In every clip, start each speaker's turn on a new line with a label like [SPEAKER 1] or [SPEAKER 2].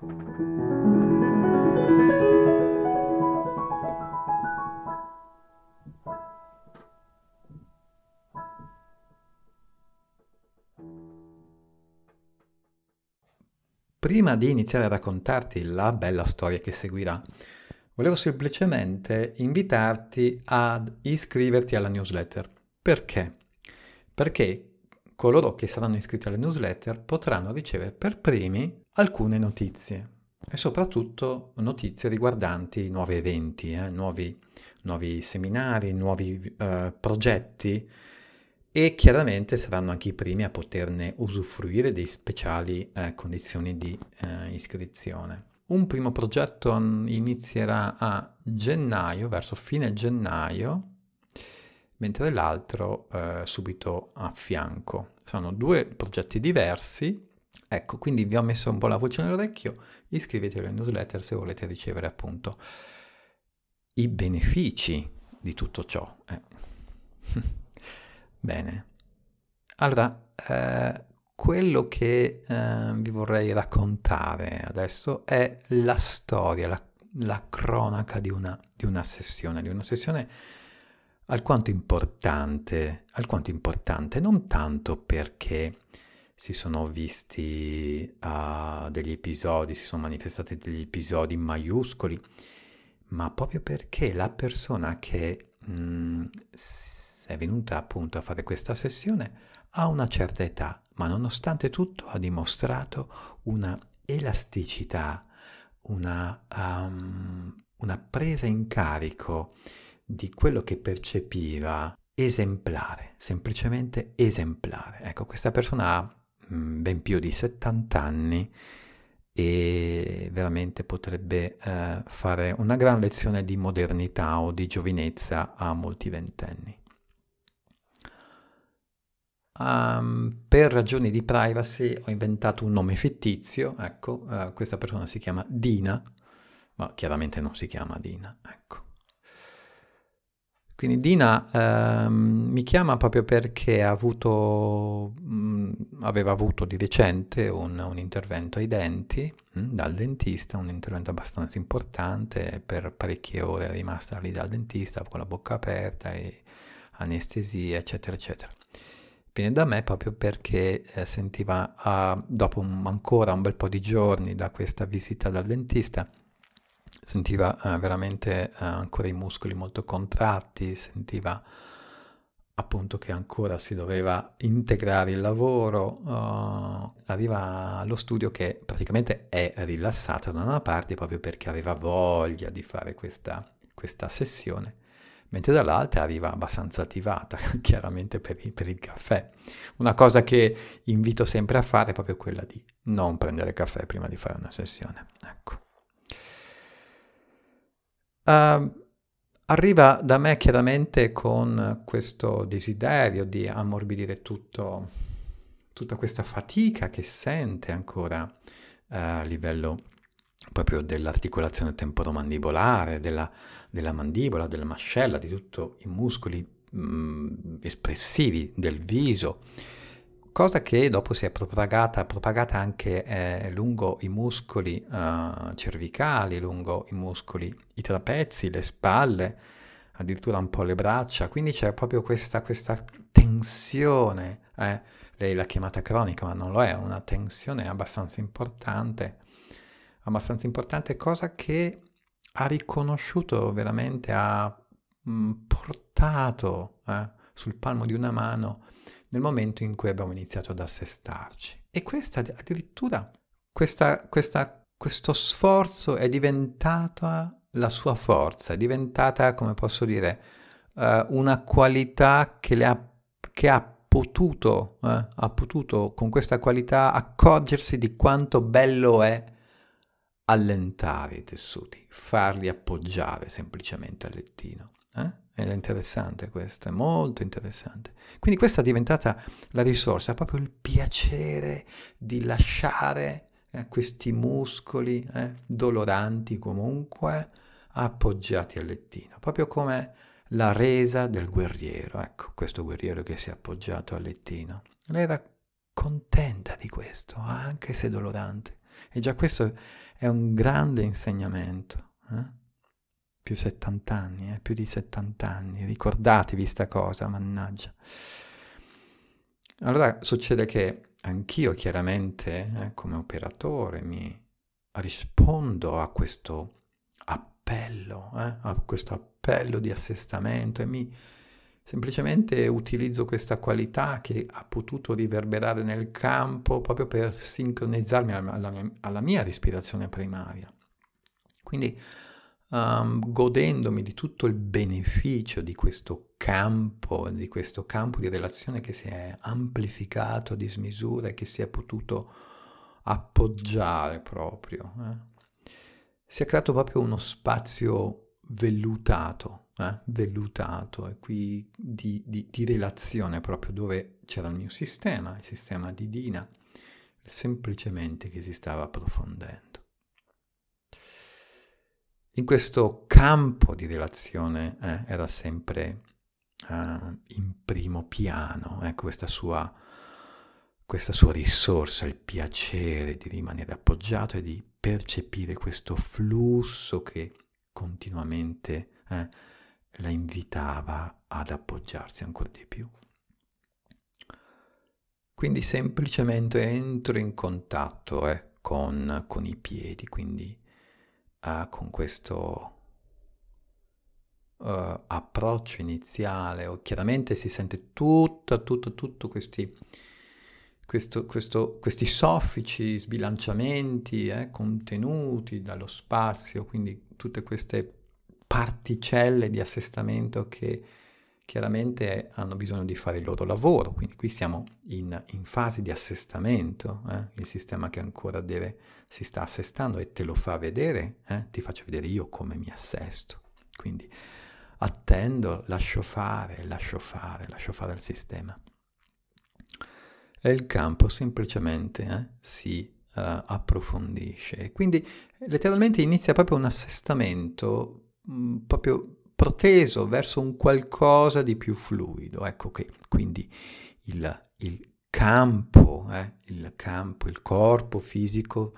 [SPEAKER 1] Prima di iniziare a raccontarti la bella storia che seguirà, volevo semplicemente invitarti ad iscriverti alla newsletter. Perché? Perché coloro che saranno iscritti alle newsletter potranno ricevere per primi alcune notizie e soprattutto notizie riguardanti nuovi eventi, eh, nuovi, nuovi, seminari, nuovi eh, progetti e chiaramente saranno anche i primi a poterne usufruire di speciali eh, condizioni di eh, iscrizione. Un primo progetto inizierà a gennaio, verso fine gennaio, mentre l'altro eh, subito a fianco. Sono due progetti diversi, ecco, quindi vi ho messo un po' la voce nell'orecchio, iscrivetevi alle newsletter se volete ricevere appunto i benefici di tutto ciò. Eh. Bene. Allora, eh, quello che eh, vi vorrei raccontare adesso è la storia, la, la cronaca di una, di una, sessione, di una sessione alquanto importante, alquanto importante, non tanto perché si sono visti uh, degli episodi, si sono manifestati degli episodi maiuscoli, ma proprio perché la persona che mh, mm, è venuta appunto a fare questa sessione ha una certa età, ma nonostante tutto ha dimostrato una elasticità, una, um, una presa in carico di quello che percepiva esemplare, semplicemente esemplare. Ecco, questa persona ha ben più di 70 anni e veramente potrebbe eh, fare una gran lezione di modernità o di giovinezza a molti ventenni. Um, per ragioni di privacy ho inventato un nome fittizio, ecco, uh, questa persona si chiama Dina, ma chiaramente non si chiama Dina, ecco. Quindi Dina um, mi chiama proprio perché avuto, um, aveva avuto di recente un, un intervento ai denti mm, dal dentista, un intervento abbastanza importante, per parecchie ore è rimasta lì dal dentista con la bocca aperta e anestesia, eccetera, eccetera. Viene da me proprio perché eh, sentiva, uh, dopo un, ancora un bel po' di giorni da questa visita dal dentista, sentiva uh, veramente uh, ancora i muscoli molto contratti, sentiva appunto che ancora si doveva integrare il lavoro, arriva allo studio che praticamente è rilassata da una parte proprio perché aveva voglia di fare questa, questa sessione mentre dall'altra arriva abbastanza attivata, chiaramente per il, per il, caffè. Una cosa che invito sempre a fare è proprio quella di non prendere caffè prima di fare una sessione. Ecco. Uh, arriva da me chiaramente con questo desiderio di ammorbidire tutto, tutta questa fatica che sente ancora uh, a livello proprio dell'articolazione temporomandibolare, della, della mandibola, della mascella, di tutti i muscoli mh, mm, espressivi del viso, cosa che dopo si è propagata, propagata anche eh, lungo i muscoli uh, cervicali, lungo i muscoli, i trapezi, le spalle, addirittura un po' le braccia, quindi c'è proprio questa, questa tensione, eh? lei l'ha chiamata cronica, ma non lo è, una tensione abbastanza importante abbastanza importante, cosa che ha riconosciuto veramente, ha mh, mm, portato eh, sul palmo di una mano nel momento in cui abbiamo iniziato ad assestarci. E questa addirittura, questa, questa, questo sforzo è diventata la sua forza, è diventata, come posso dire, uh, una qualità che, ha, che ha potuto, eh, ha potuto con questa qualità accorgersi di quanto bello è allentare i tessuti, farli appoggiare semplicemente al lettino. Eh? È interessante questo, è molto interessante. Quindi questa è diventata la risorsa, proprio il piacere di lasciare eh, questi muscoli eh, doloranti comunque appoggiati al lettino, proprio come la resa del guerriero. Ecco, questo guerriero che si è appoggiato al lettino. Lei era contenta di questo, anche se dolorante E già questo è un grande insegnamento. Eh? Più 70 anni, eh? più di 70 anni, ricordatevi sta cosa, mannaggia. Allora succede che anch'io chiaramente eh, come operatore mi rispondo a questo appello, eh, a questo appello di assestamento e mi semplicemente utilizzo questa qualità che ha potuto riverberare nel campo proprio per sincronizzarmi alla mia, alla mia respirazione primaria. Quindi um, godendomi di tutto il beneficio di questo campo, di questo campo di relazione che si è amplificato a dismisura e che si è potuto appoggiare proprio. Eh. Si è creato proprio uno spazio vellutato, eh, vellutato e qui di, di, di, relazione proprio dove c'era il mio sistema, il sistema di Dina, semplicemente che si stava approfondendo. In questo campo di relazione eh, era sempre uh, in primo piano eh, questa, sua, questa sua risorsa, il piacere di rimanere appoggiato e di percepire questo flusso che continuamente eh, la invitava ad appoggiarsi ancora di più. Quindi semplicemente entro in contatto eh, con, con, i piedi, quindi uh, con questo uh, approccio iniziale, o chiaramente si sente tutto, tutto, tutto questi, questo, questo, questi soffici sbilanciamenti eh, contenuti dallo spazio, quindi tutte queste particelle di assestamento che chiaramente hanno bisogno di fare il loro lavoro, quindi qui siamo in, in fase di assestamento, eh? il sistema che ancora deve, si sta assestando e te lo fa vedere, eh? ti faccio vedere io come mi assesto, quindi attendo, lascio fare, lascio fare, lascio fare il sistema. E il campo semplicemente eh, si uh, approfondisce, quindi letteralmente inizia proprio un assestamento Mm, proprio proteso verso un qualcosa di più fluido. Ecco che quindi il, il campo, eh, il campo, il corpo fisico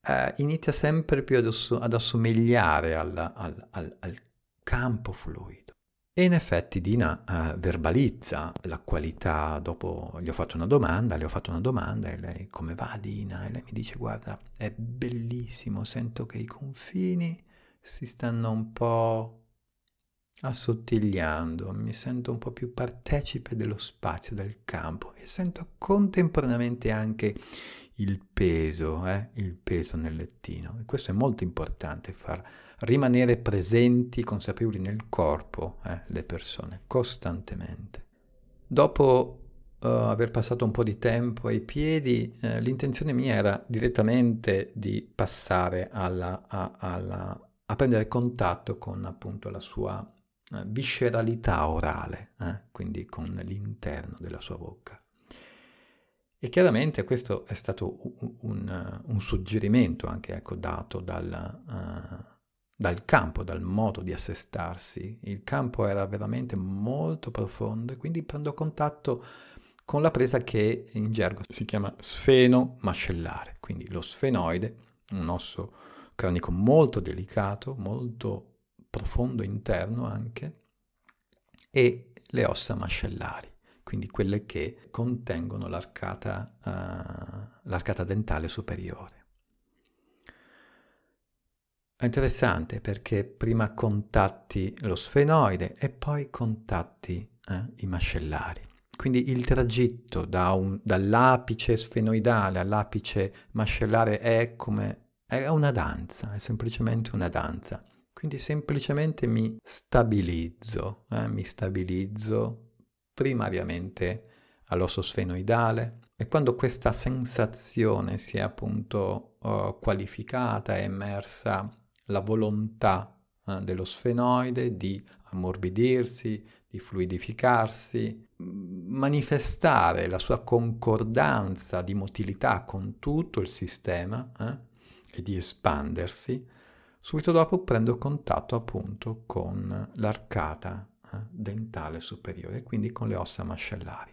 [SPEAKER 1] eh, inizia sempre più ad, ass- ad assomigliare al, al, al, al, campo fluido. E in effetti Dina eh, verbalizza la qualità, dopo gli ho fatto una domanda, le ho fatto una domanda e lei come va Dina? E lei mi dice guarda è bellissimo, sento che i confini si stanno un po' assottigliando, mi sento un po' più partecipe dello spazio, del campo e sento contemporaneamente anche il peso, eh? il peso nel lettino. E questo è molto importante, far rimanere presenti, consapevoli nel corpo eh? le persone, costantemente. Dopo uh, aver passato un po' di tempo ai piedi, eh, l'intenzione mia era direttamente di passare alla, a, alla a prendere contatto con appunto la sua visceralità orale, eh? quindi con l'interno della sua bocca. E chiaramente questo è stato un, un, un suggerimento anche ecco, dato dal, uh, dal campo, dal modo di assestarsi. Il campo era veramente molto profondo e quindi prendo contatto con la presa che in gergo si chiama sfeno mascellare, quindi lo sfenoide, un osso cranico molto delicato, molto profondo interno anche, e le ossa mascellari, quindi quelle che contengono l'arcata, uh, l'arcata dentale superiore. È interessante perché prima contatti lo sfenoide e poi contatti eh, i mascellari. Quindi il tragitto da un, dall'apice sfenoidale all'apice mascellare è come è una danza, è semplicemente una danza. Quindi semplicemente mi stabilizzo, eh? mi stabilizzo primariamente all'osso sfenoidale e quando questa sensazione si è appunto uh, qualificata, è emersa la volontà uh, dello sfenoide di ammorbidirsi, di fluidificarsi, manifestare la sua concordanza di motilità con tutto il sistema, eh? e di espandersi, subito dopo prendo contatto appunto con l'arcata eh, dentale superiore, quindi con le ossa mascellari,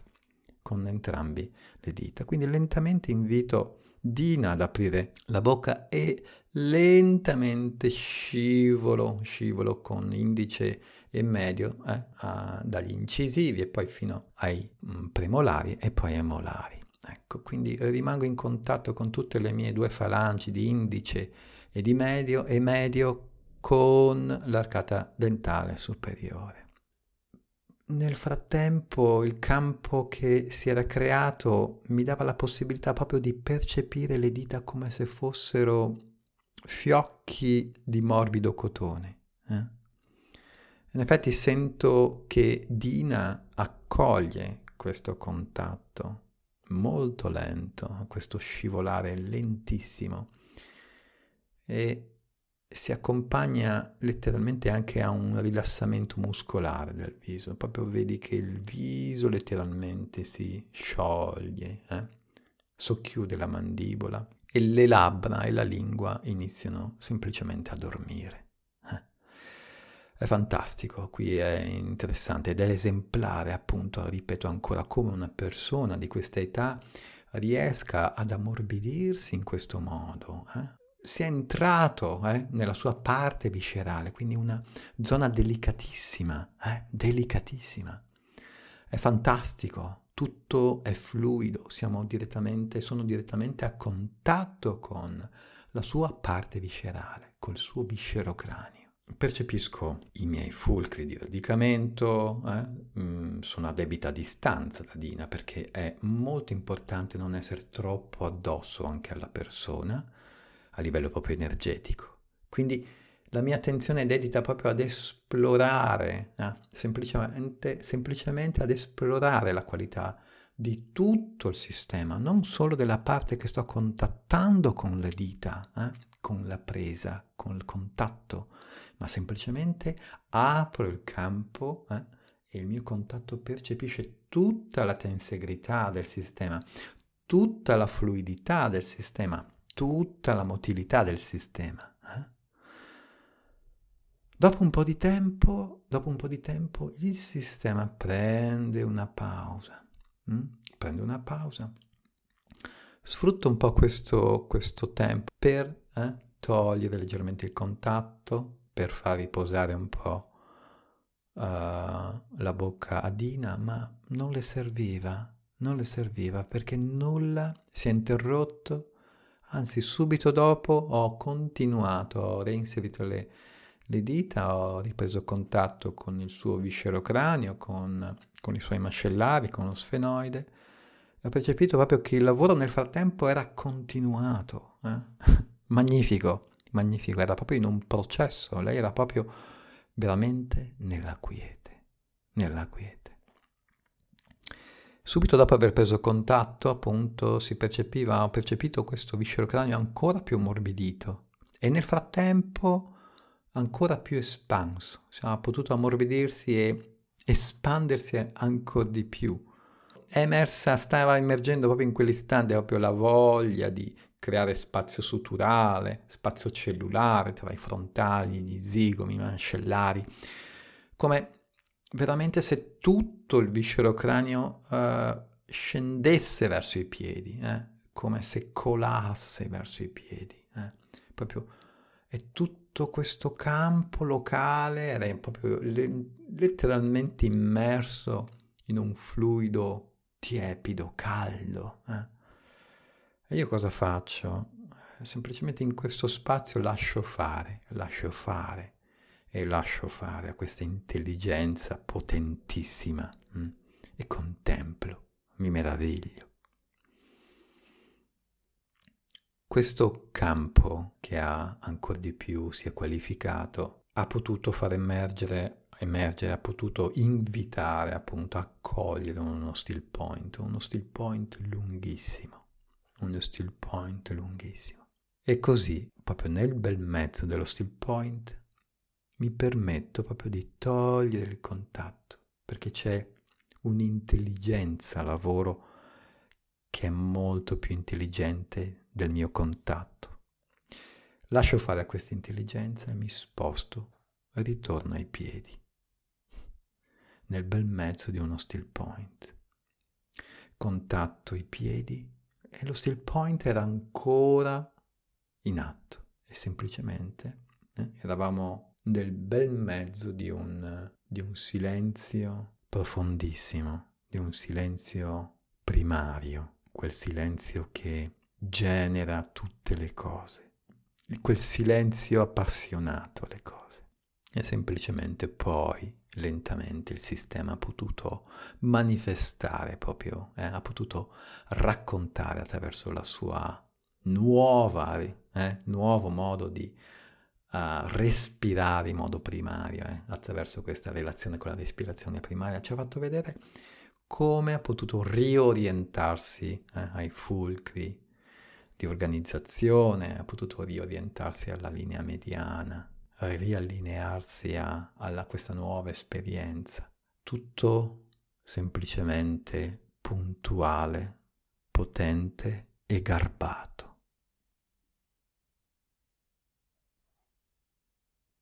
[SPEAKER 1] con entrambi le dita. Quindi lentamente invito Dina ad aprire la bocca e lentamente scivolo, scivolo con indice e medio eh, a, dagli incisivi e poi fino ai mm, premolari e poi ai molari. Ecco, quindi rimango in contatto con tutte le mie due falangi di indice e di medio e medio con l'arcata dentale superiore. Nel frattempo il campo che si era creato mi dava la possibilità proprio di percepire le dita come se fossero fiocchi di morbido cotone. Eh? In effetti sento che Dina accoglie questo contatto molto lento, questo scivolare lentissimo e si accompagna letteralmente anche a un rilassamento muscolare del viso, proprio vedi che il viso letteralmente si scioglie, eh? socchiude la mandibola e le labbra e la lingua iniziano semplicemente a dormire. Eh? È fantastico, qui è interessante ed è esemplare, appunto, ripeto ancora, come una persona di questa età riesca ad ammorbidirsi in questo modo. Eh? Sia entrato eh, nella sua parte viscerale, quindi una zona delicatissima, eh, delicatissima. È fantastico, tutto è fluido, direttamente, sono direttamente a contatto con la sua parte viscerale, col suo viscerocranio. Percepisco i miei fulcri di radicamento, eh? mm, sono a debita distanza da Dina perché è molto importante non essere troppo addosso anche alla persona, a livello proprio energetico. Quindi la mia attenzione è dedita proprio ad esplorare, eh? semplicemente, semplicemente ad esplorare la qualità di tutto il sistema, non solo della parte che sto contattando con le dita, eh? con la presa, con il contatto, ma semplicemente apro il campo eh? e il mio contatto percepisce tutta la tensegrità del sistema, tutta la fluidità del sistema, tutta la motilità del sistema. Eh? Dopo un po' di tempo, dopo un po' di tempo, il sistema prende una pausa. Hm? Prende una pausa. Sfrutto un po' questo, questo tempo per eh, togliere leggermente il contatto, per far riposare un po' uh, la bocca a Dina, ma non le serviva, non le serviva perché nulla si è interrotto Anzi, subito dopo ho continuato, ho reinserito le, le dita, ho ripreso contatto con il suo viscerocranio, con, con i suoi mascellari, con lo sfenoide. Ho percepito proprio che il lavoro nel frattempo era continuato. Eh? magnifico, magnifico, era proprio in un processo, lei era proprio veramente nella quiete, nella quiete. Subito dopo aver preso contatto, appunto, si percepiva, ho percepito questo viscero cranio ancora più ammorbidito e nel frattempo ancora più espanso. Insomma, ha potuto ammorbidirsi e espandersi ancora di più. È emersa, stava emergendo proprio in quell'istante proprio la voglia di creare spazio suturale, spazio cellulare tra i frontali, gli zigomi, i mascellari, come veramente se tutto il viscero cranio uh, scendesse verso i piedi, eh? come se colasse verso i piedi. Eh? Proprio, e tutto questo campo locale era proprio le, letteralmente immerso in un fluido tiepido, caldo. Eh? E io cosa faccio? Semplicemente in questo spazio lascio fare, lascio fare e lascio fare a questa intelligenza potentissima mh? Mm? e contemplo, mi meraviglio. Questo campo che ha ancora di più si è qualificato ha potuto far emergere, emergere, ha potuto invitare, appunto, accogliere uno still point, uno still point lunghissimo, uno still point lunghissimo. E così, proprio nel bel mezzo dello still point, mi permetto proprio di togliere il contatto, perché c'è un'intelligenza lavoro che è molto più intelligente del mio contatto. Lascio fare a questa intelligenza e mi sposto, ritorno ai piedi, nel bel mezzo di uno still point. Contatto i piedi, e lo still point era ancora in atto e semplicemente eh, eravamo nel bel mezzo di un, di un silenzio profondissimo, di un silenzio primario, quel silenzio che genera tutte le cose, quel silenzio appassionato alle cose. E semplicemente poi, lentamente, il sistema ha potuto manifestare proprio, eh, ha potuto raccontare attraverso la sua nuova, eh, nuovo modo di uh, respirare in modo primario, eh, attraverso questa relazione con la respirazione primaria, ci ha fatto vedere come ha potuto riorientarsi eh, ai fulcri di organizzazione, ha potuto riorientarsi alla linea mediana, riallinearsi a, a questa nuova esperienza. Tutto semplicemente puntuale, potente e garbato.